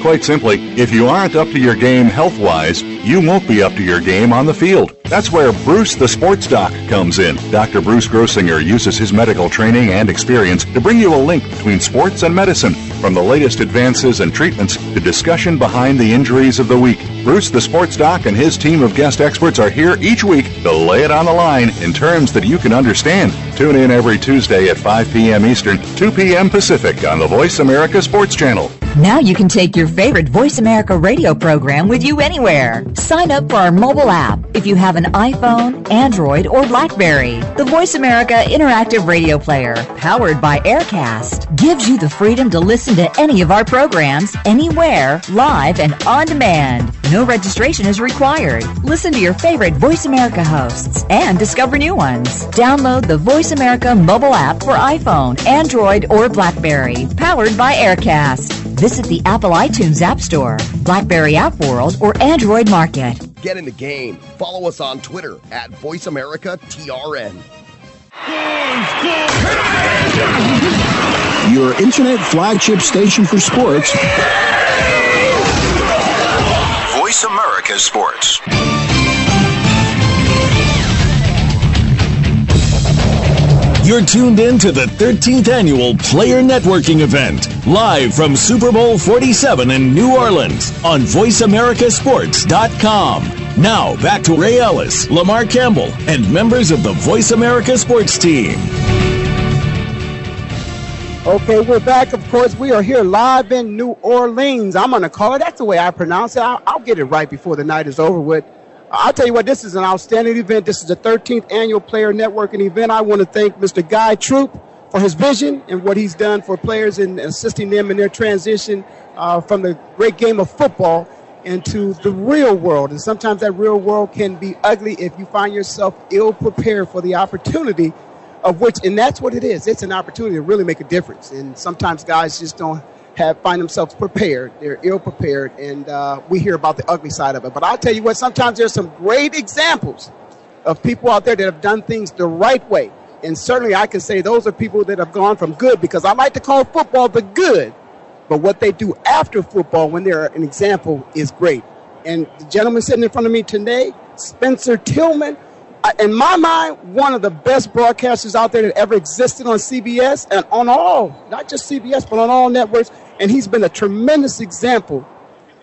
Quite simply, if you aren't up to your game health wise, you won't be up to your game on the field. That's where Bruce the Sports Doc comes in. Dr. Bruce Grossinger uses his medical training and experience to bring you a link between sports and medicine, from the latest advances and treatments to discussion behind the injuries of the week. Bruce the Sports Doc and his team of guest experts are here each week to lay it on the line in terms that you can understand. Tune in every Tuesday at 5 p.m. Eastern, 2 p.m. Pacific on the Voice America Sports Channel. Now you can take your favorite Voice America radio program with you anywhere. Sign up for our mobile app if you have an iPhone, Android, or Blackberry. The Voice America Interactive Radio Player, powered by Aircast, gives you the freedom to listen to any of our programs anywhere, live and on demand. No registration is required. Listen to your favorite Voice America hosts and discover new ones. Download the Voice America mobile app for iPhone, Android, or Blackberry, powered by Aircast. Visit the Apple iTunes App Store, Blackberry App World, or Android Market. Get in the game. Follow us on Twitter at VoiceAmericaTRN. Your internet flagship station for sports. Voice America Sports. You're tuned in to the 13th annual Player Networking event, live from Super Bowl 47 in New Orleans on VoiceAmericaSports.com. Now, back to Ray Ellis, Lamar Campbell, and members of the Voice America Sports team. Okay, we're back. Of course, we are here live in New Orleans. I'm going to call it. That's the way I pronounce it. I'll, I'll get it right before the night is over with. I'll tell you what, this is an outstanding event. This is the 13th annual player networking event. I want to thank Mr. Guy Troupe for his vision and what he's done for players and assisting them in their transition uh, from the great game of football into the real world. And sometimes that real world can be ugly if you find yourself ill prepared for the opportunity of which, and that's what it is. It's an opportunity to really make a difference. And sometimes guys just don't have find themselves prepared. They're ill prepared, and uh, we hear about the ugly side of it. But I'll tell you what, sometimes there's some great examples of people out there that have done things the right way. And certainly I can say those are people that have gone from good because I like to call football the good, but what they do after football when they're an example is great. And the gentleman sitting in front of me today, Spencer Tillman, in my mind, one of the best broadcasters out there that ever existed on CBS and on all, not just CBS, but on all networks. And he's been a tremendous example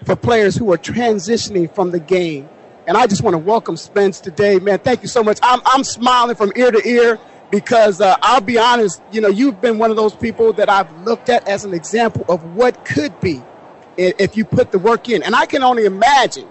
for players who are transitioning from the game. And I just want to welcome Spence today, man. Thank you so much. I'm, I'm smiling from ear to ear because uh, I'll be honest, you know, you've been one of those people that I've looked at as an example of what could be if you put the work in. And I can only imagine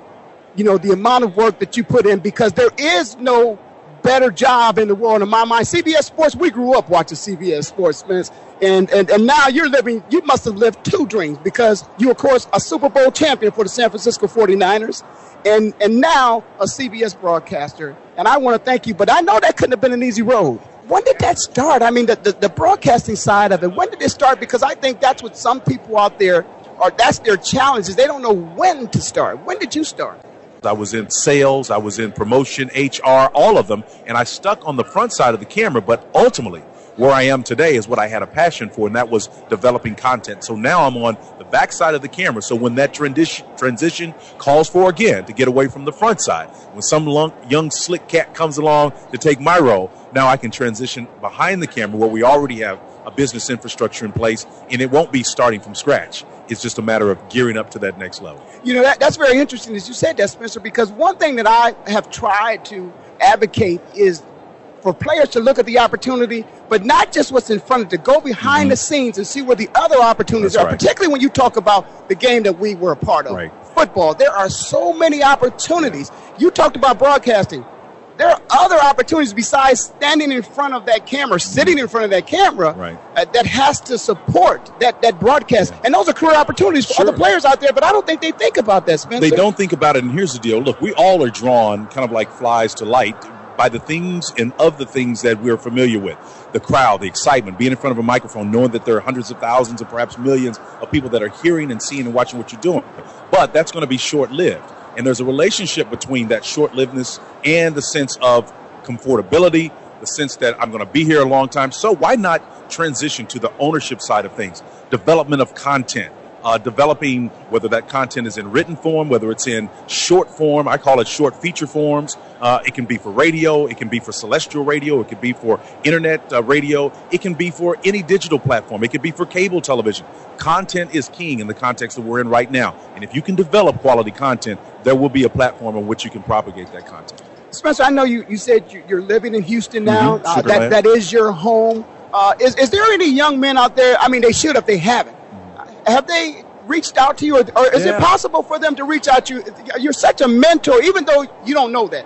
you know, the amount of work that you put in because there is no better job in the world in my mind. CBS Sports, we grew up watching CBS Sports, man. And, and, and now you're living, you must have lived two dreams because you, of course, a Super Bowl champion for the San Francisco 49ers and, and now a CBS broadcaster. And I want to thank you, but I know that couldn't have been an easy road. When did that start? I mean, the, the, the broadcasting side of it, when did it start? Because I think that's what some people out there are, that's their challenge is they don't know when to start. When did you start? I was in sales, I was in promotion, HR, all of them, and I stuck on the front side of the camera. But ultimately, where I am today is what I had a passion for, and that was developing content. So now I'm on the back side of the camera. So when that transition transition calls for again to get away from the front side, when some young slick cat comes along to take my role, now I can transition behind the camera where we already have a business infrastructure in place, and it won't be starting from scratch. It's just a matter of gearing up to that next level. You know, that, that's very interesting as you said that, Spencer, because one thing that I have tried to advocate is for players to look at the opportunity, but not just what's in front of them, to go behind mm-hmm. the scenes and see where the other opportunities That's are, right. particularly when you talk about the game that we were a part of. Right. Football. There are so many opportunities. You talked about broadcasting there are other opportunities besides standing in front of that camera, sitting in front of that camera, right. uh, that has to support that that broadcast. Yeah. And those are career opportunities for sure. other players out there, but I don't think they think about that, Spencer. They don't think about it, and here's the deal. Look, we all are drawn kind of like flies to light by the things and of the things that we're familiar with. The crowd, the excitement, being in front of a microphone, knowing that there are hundreds of thousands or perhaps millions of people that are hearing and seeing and watching what you're doing. But that's going to be short lived and there's a relationship between that short livedness and the sense of comfortability, the sense that I'm going to be here a long time. So why not transition to the ownership side of things, development of content, uh, developing whether that content is in written form, whether it's in short form. I call it short feature forms. Uh, it can be for radio. It can be for celestial radio. It can be for internet uh, radio. It can be for any digital platform. It can be for cable television. Content is king in the context that we're in right now. And if you can develop quality content, there will be a platform on which you can propagate that content. Spencer, I know you, you said you, are living in Houston now. Mm-hmm. Uh, that, that is your home. Uh, is, is there any young men out there? I mean, they should if they haven't. Have they reached out to you, or, or is yeah. it possible for them to reach out to you? You're such a mentor, even though you don't know that.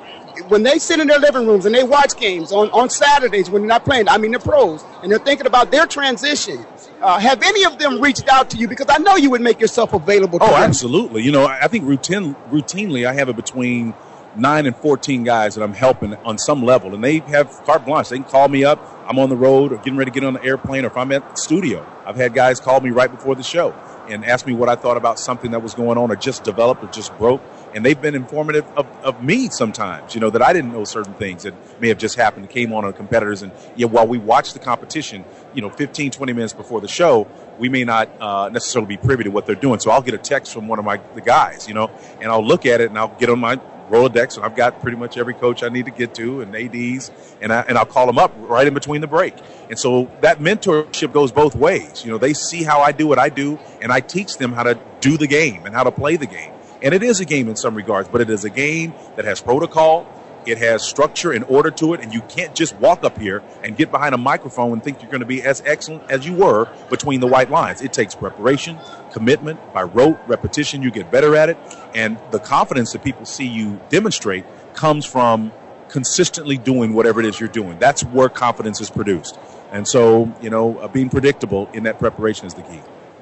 When they sit in their living rooms and they watch games on, on Saturdays when they're not playing, I mean, they're pros, and they're thinking about their transition. Uh, have any of them reached out to you? Because I know you would make yourself available. oh, them. absolutely. You know, I think routine, routinely I have it between nine and 14 guys that I'm helping on some level, and they have carte blanche. They can call me up. I'm on the road or getting ready to get on the airplane, or if I'm at the studio. I've had guys call me right before the show and ask me what I thought about something that was going on or just developed or just broke. And they've been informative of, of me sometimes, you know, that I didn't know certain things that may have just happened, came on our competitors. And yeah, while we watch the competition, you know, 15, 20 minutes before the show, we may not uh, necessarily be privy to what they're doing. So I'll get a text from one of my the guys, you know, and I'll look at it and I'll get on my Rolodex, and I've got pretty much every coach I need to get to and ADs, and I, and I'll call them up right in between the break. And so that mentorship goes both ways. You know, they see how I do what I do, and I teach them how to do the game and how to play the game. And it is a game in some regards, but it is a game that has protocol. It has structure and order to it, and you can't just walk up here and get behind a microphone and think you're going to be as excellent as you were between the white lines. It takes preparation, commitment, by rote repetition, you get better at it, and the confidence that people see you demonstrate comes from consistently doing whatever it is you're doing. That's where confidence is produced. And so, you know, uh, being predictable in that preparation is the key.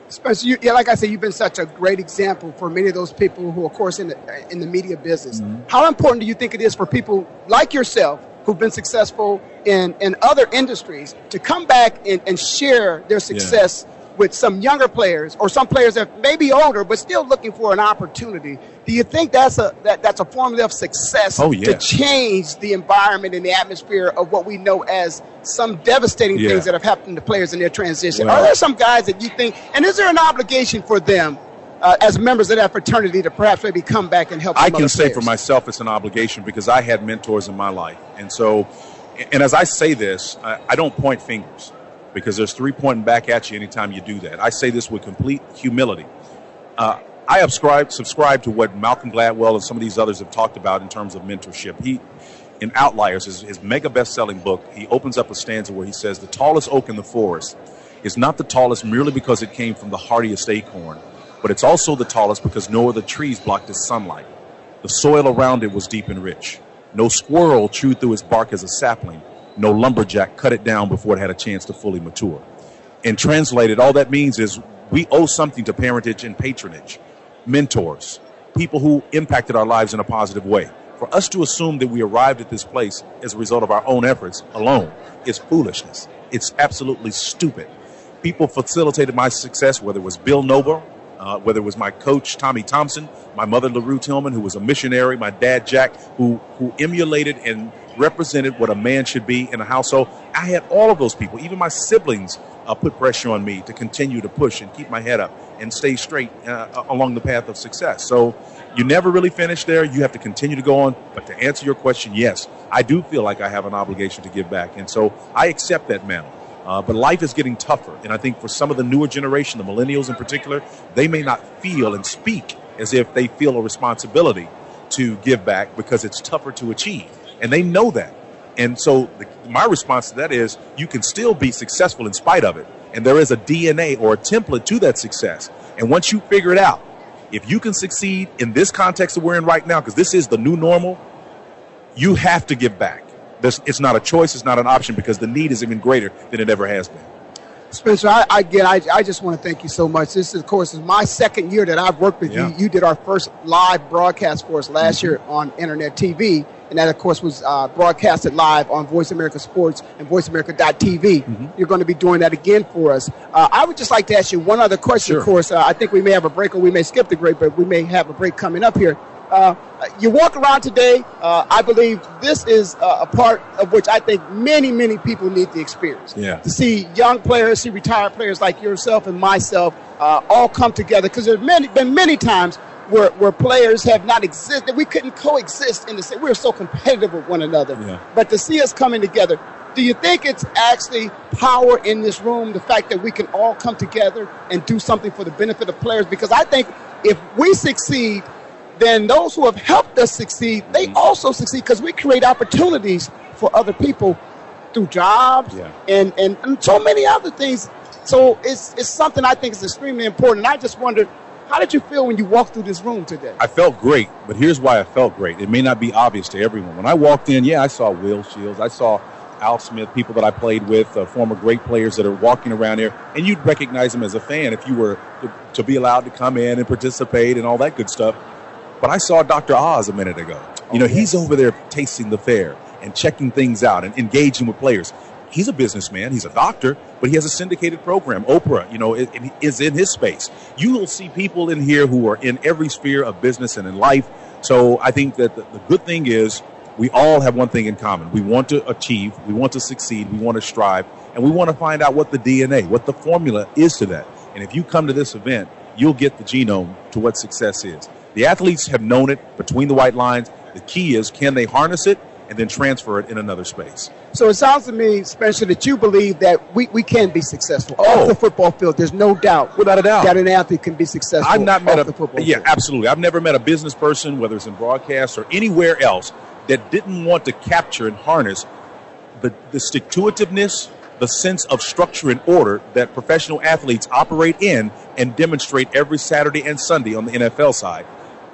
Especially, you, yeah, like I said, you've been such a great example for many of those people who, of course, in the in the media business. Mm-hmm. How important do you think it is for people like yourself who've been successful in in other industries to come back and, and share their success? Yeah with some younger players or some players that may be older but still looking for an opportunity. Do you think that's a that, that's a formula of success oh, yeah. to change the environment and the atmosphere of what we know as some devastating yeah. things that have happened to players in their transition? Well, Are there some guys that you think, and is there an obligation for them uh, as members of that fraternity to perhaps maybe come back and help? I can say players? for myself, it's an obligation because I had mentors in my life, and so, and as I say this, I, I don't point fingers because there's three pointing back at you anytime you do that. I say this with complete humility. Uh, I subscribe subscribe to what Malcolm Gladwell and some of these others have talked about in terms of mentorship. He, in Outliers, his, his mega best-selling book, he opens up a stanza where he says, "The tallest oak in the forest is not the tallest merely because it came from the hardiest acorn, but it's also the tallest because no other trees blocked its sunlight. The soil around it was deep and rich. No squirrel chewed through its bark as a sapling." No lumberjack cut it down before it had a chance to fully mature. And translated, all that means is we owe something to parentage and patronage, mentors, people who impacted our lives in a positive way. For us to assume that we arrived at this place as a result of our own efforts alone is foolishness. It's absolutely stupid. People facilitated my success, whether it was Bill Noble, uh, whether it was my coach Tommy Thompson, my mother LaRue Tillman, who was a missionary, my dad Jack, who who emulated and represented what a man should be in a household. I had all of those people, even my siblings, uh, put pressure on me to continue to push and keep my head up and stay straight uh, along the path of success. So you never really finish there. You have to continue to go on. But to answer your question, yes, I do feel like I have an obligation to give back. And so I accept that mantle. Uh, but life is getting tougher. And I think for some of the newer generation, the millennials in particular, they may not feel and speak as if they feel a responsibility to give back because it's tougher to achieve and they know that. And so the, my response to that is you can still be successful in spite of it. And there is a DNA or a template to that success. And once you figure it out, if you can succeed in this context that we're in right now, because this is the new normal, you have to give back. This, it's not a choice, it's not an option because the need is even greater than it ever has been. Spencer, I, again, I, I just want to thank you so much. This, is, of course, is my second year that I've worked with yeah. you. You did our first live broadcast for us last mm-hmm. year on internet TV and that, of course, was uh, broadcasted live on Voice America Sports and VoiceAmerica.tv. Mm-hmm. You're going to be doing that again for us. Uh, I would just like to ask you one other question. Sure. Of course, uh, I think we may have a break, or we may skip the break, but we may have a break coming up here. Uh, you walk around today. Uh, I believe this is uh, a part of which I think many, many people need to experience. Yeah. To see young players, see retired players like yourself and myself all come together because there's many, been many times where, where players have not existed. We couldn't coexist in the same. We were so competitive with one another. Yeah. But to see us coming together, do you think it's actually power in this room, the fact that we can all come together and do something for the benefit of players? Because I think if we succeed then those who have helped us succeed, they mm-hmm. also succeed because we create opportunities for other people through jobs Yeah. and, and, and so many other things. So it's, it's something I think is extremely important. And I just wondered, how did you feel when you walked through this room today? I felt great, but here's why I felt great. It may not be obvious to everyone. When I walked in, yeah, I saw Will Shields, I saw Al Smith, people that I played with, uh, former great players that are walking around here, and you'd recognize them as a fan if you were to, to be allowed to come in and participate and all that good stuff. But I saw Dr. Oz a minute ago. You know, he's over there tasting the fare and checking things out and engaging with players. He's a businessman. He's a doctor, but he has a syndicated program. Oprah, you know, i- i- is in his space. You will see people in here who are in every sphere of business and in life. So I think that the, the good thing is we all have one thing in common. We want to achieve, we want to succeed, we want to strive, and we want to find out what the DNA, what the formula is to that. And if you come to this event, you'll get the genome to what success is. The athletes have known it between the white lines. The key is can they harness it and then transfer it in another space? So it sounds to me, Spencer, that you believe that we, we can be successful Oh. off the oh. football field. There's no doubt. Without a doubt. That an athlete can be successful I've not met off a the football yeah, field. absolutely. I've never met a business person, whether it's in broadcast or anywhere else, that didn't want to capture and harness the the stick to itiveness, the sense of structure and order that professional athletes operate in and demonstrate every Saturday and Sunday on the NFL side,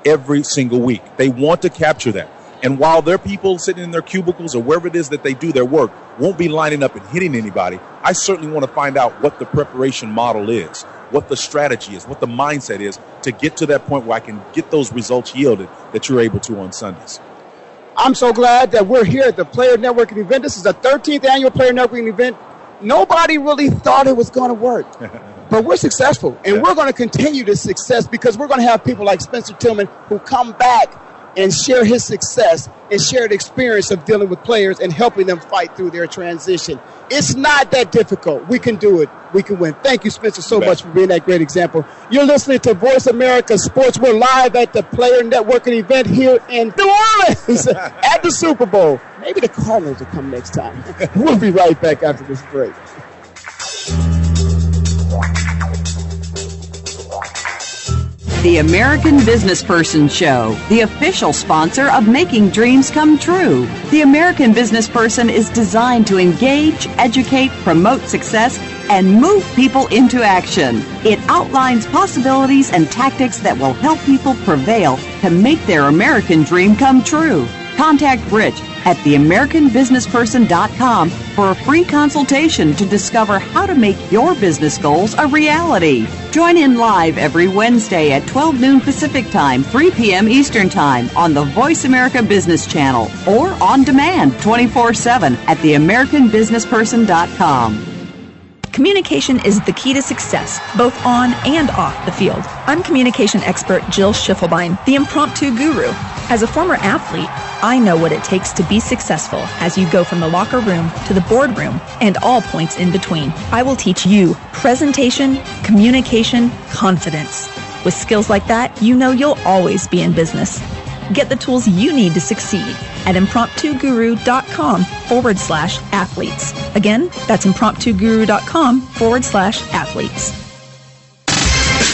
every single week. They want to capture that. And while their people sitting in their cubicles or wherever it is that they do their work won't be lining up and hitting anybody, I certainly want to find out what the preparation model is, what the strategy is, what the mindset is to get to that point where I can get those results yielded that you're able to on Sundays. I'm so glad that we're here at the Player Networking event. This is the 13th annual Player Networking event. Nobody really thought it was going to work, but we're successful, and we're going to continue this success because we're going to have people like Spencer Tillman who come back and share his success and share the experience of dealing with players and helping them fight through their transition. It's not that difficult. We can do it. We can win. Thank you, Spencer, so much for being that great example. You're listening to Voice America Sports. We're live at the Player Networking event here in New Orleans at the Super Bowl. Maybe the Cardinals will come next time. We'll be right back after this break. The American Business Person Show, the official sponsor of Making Dreams Come True. The American Business Person is designed to engage, educate, promote success, and move people into action. It outlines possibilities and tactics that will help people prevail to make their American dream come true. Contact Rich at theamericanbusinessperson.com for a free consultation to discover how to make your business goals a reality. Join in live every Wednesday at 12 noon Pacific Time, 3 p.m. Eastern Time on the Voice America Business Channel or on demand 24 7 at theamericanbusinessperson.com. Communication is the key to success, both on and off the field. I'm communication expert Jill Schiffelbein, the impromptu guru. As a former athlete, I know what it takes to be successful as you go from the locker room to the boardroom and all points in between. I will teach you presentation, communication, confidence. With skills like that, you know you'll always be in business. Get the tools you need to succeed at impromptuguru.com forward slash athletes. Again, that's impromptuguru.com forward slash athletes.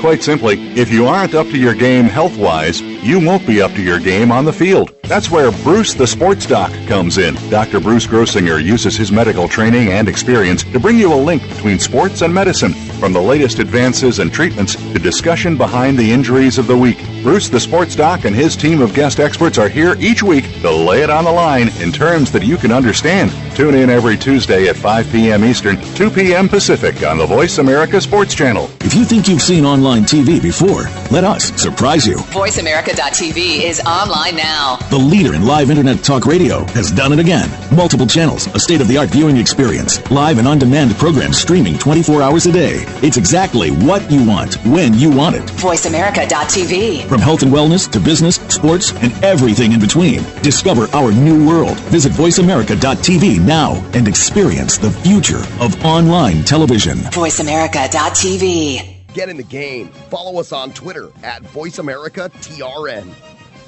Quite simply, if you aren't up to your game health wise, you won't be up to your game on the field. That's where Bruce the Sports Doc comes in. Dr. Bruce Grossinger uses his medical training and experience to bring you a link between sports and medicine, from the latest advances and treatments to discussion behind the injuries of the week. Bruce the Sports Doc and his team of guest experts are here each week to lay it on the line in terms that you can understand. Tune in every Tuesday at 5 p.m. Eastern, 2 p.m. Pacific on the Voice America Sports Channel. If you think you've seen online TV before, let us surprise you. Voice America VoiceAmerica.tv is online now. The leader in live internet talk radio has done it again. Multiple channels, a state-of-the-art viewing experience, live and on-demand programs streaming 24 hours a day. It's exactly what you want, when you want it. VoiceAmerica.tv. From health and wellness to business, sports, and everything in between. Discover our new world. Visit VoiceAmerica.tv now and experience the future of online television. VoiceAmerica.tv. Get in the game. Follow us on Twitter at VoiceAmericaTRN.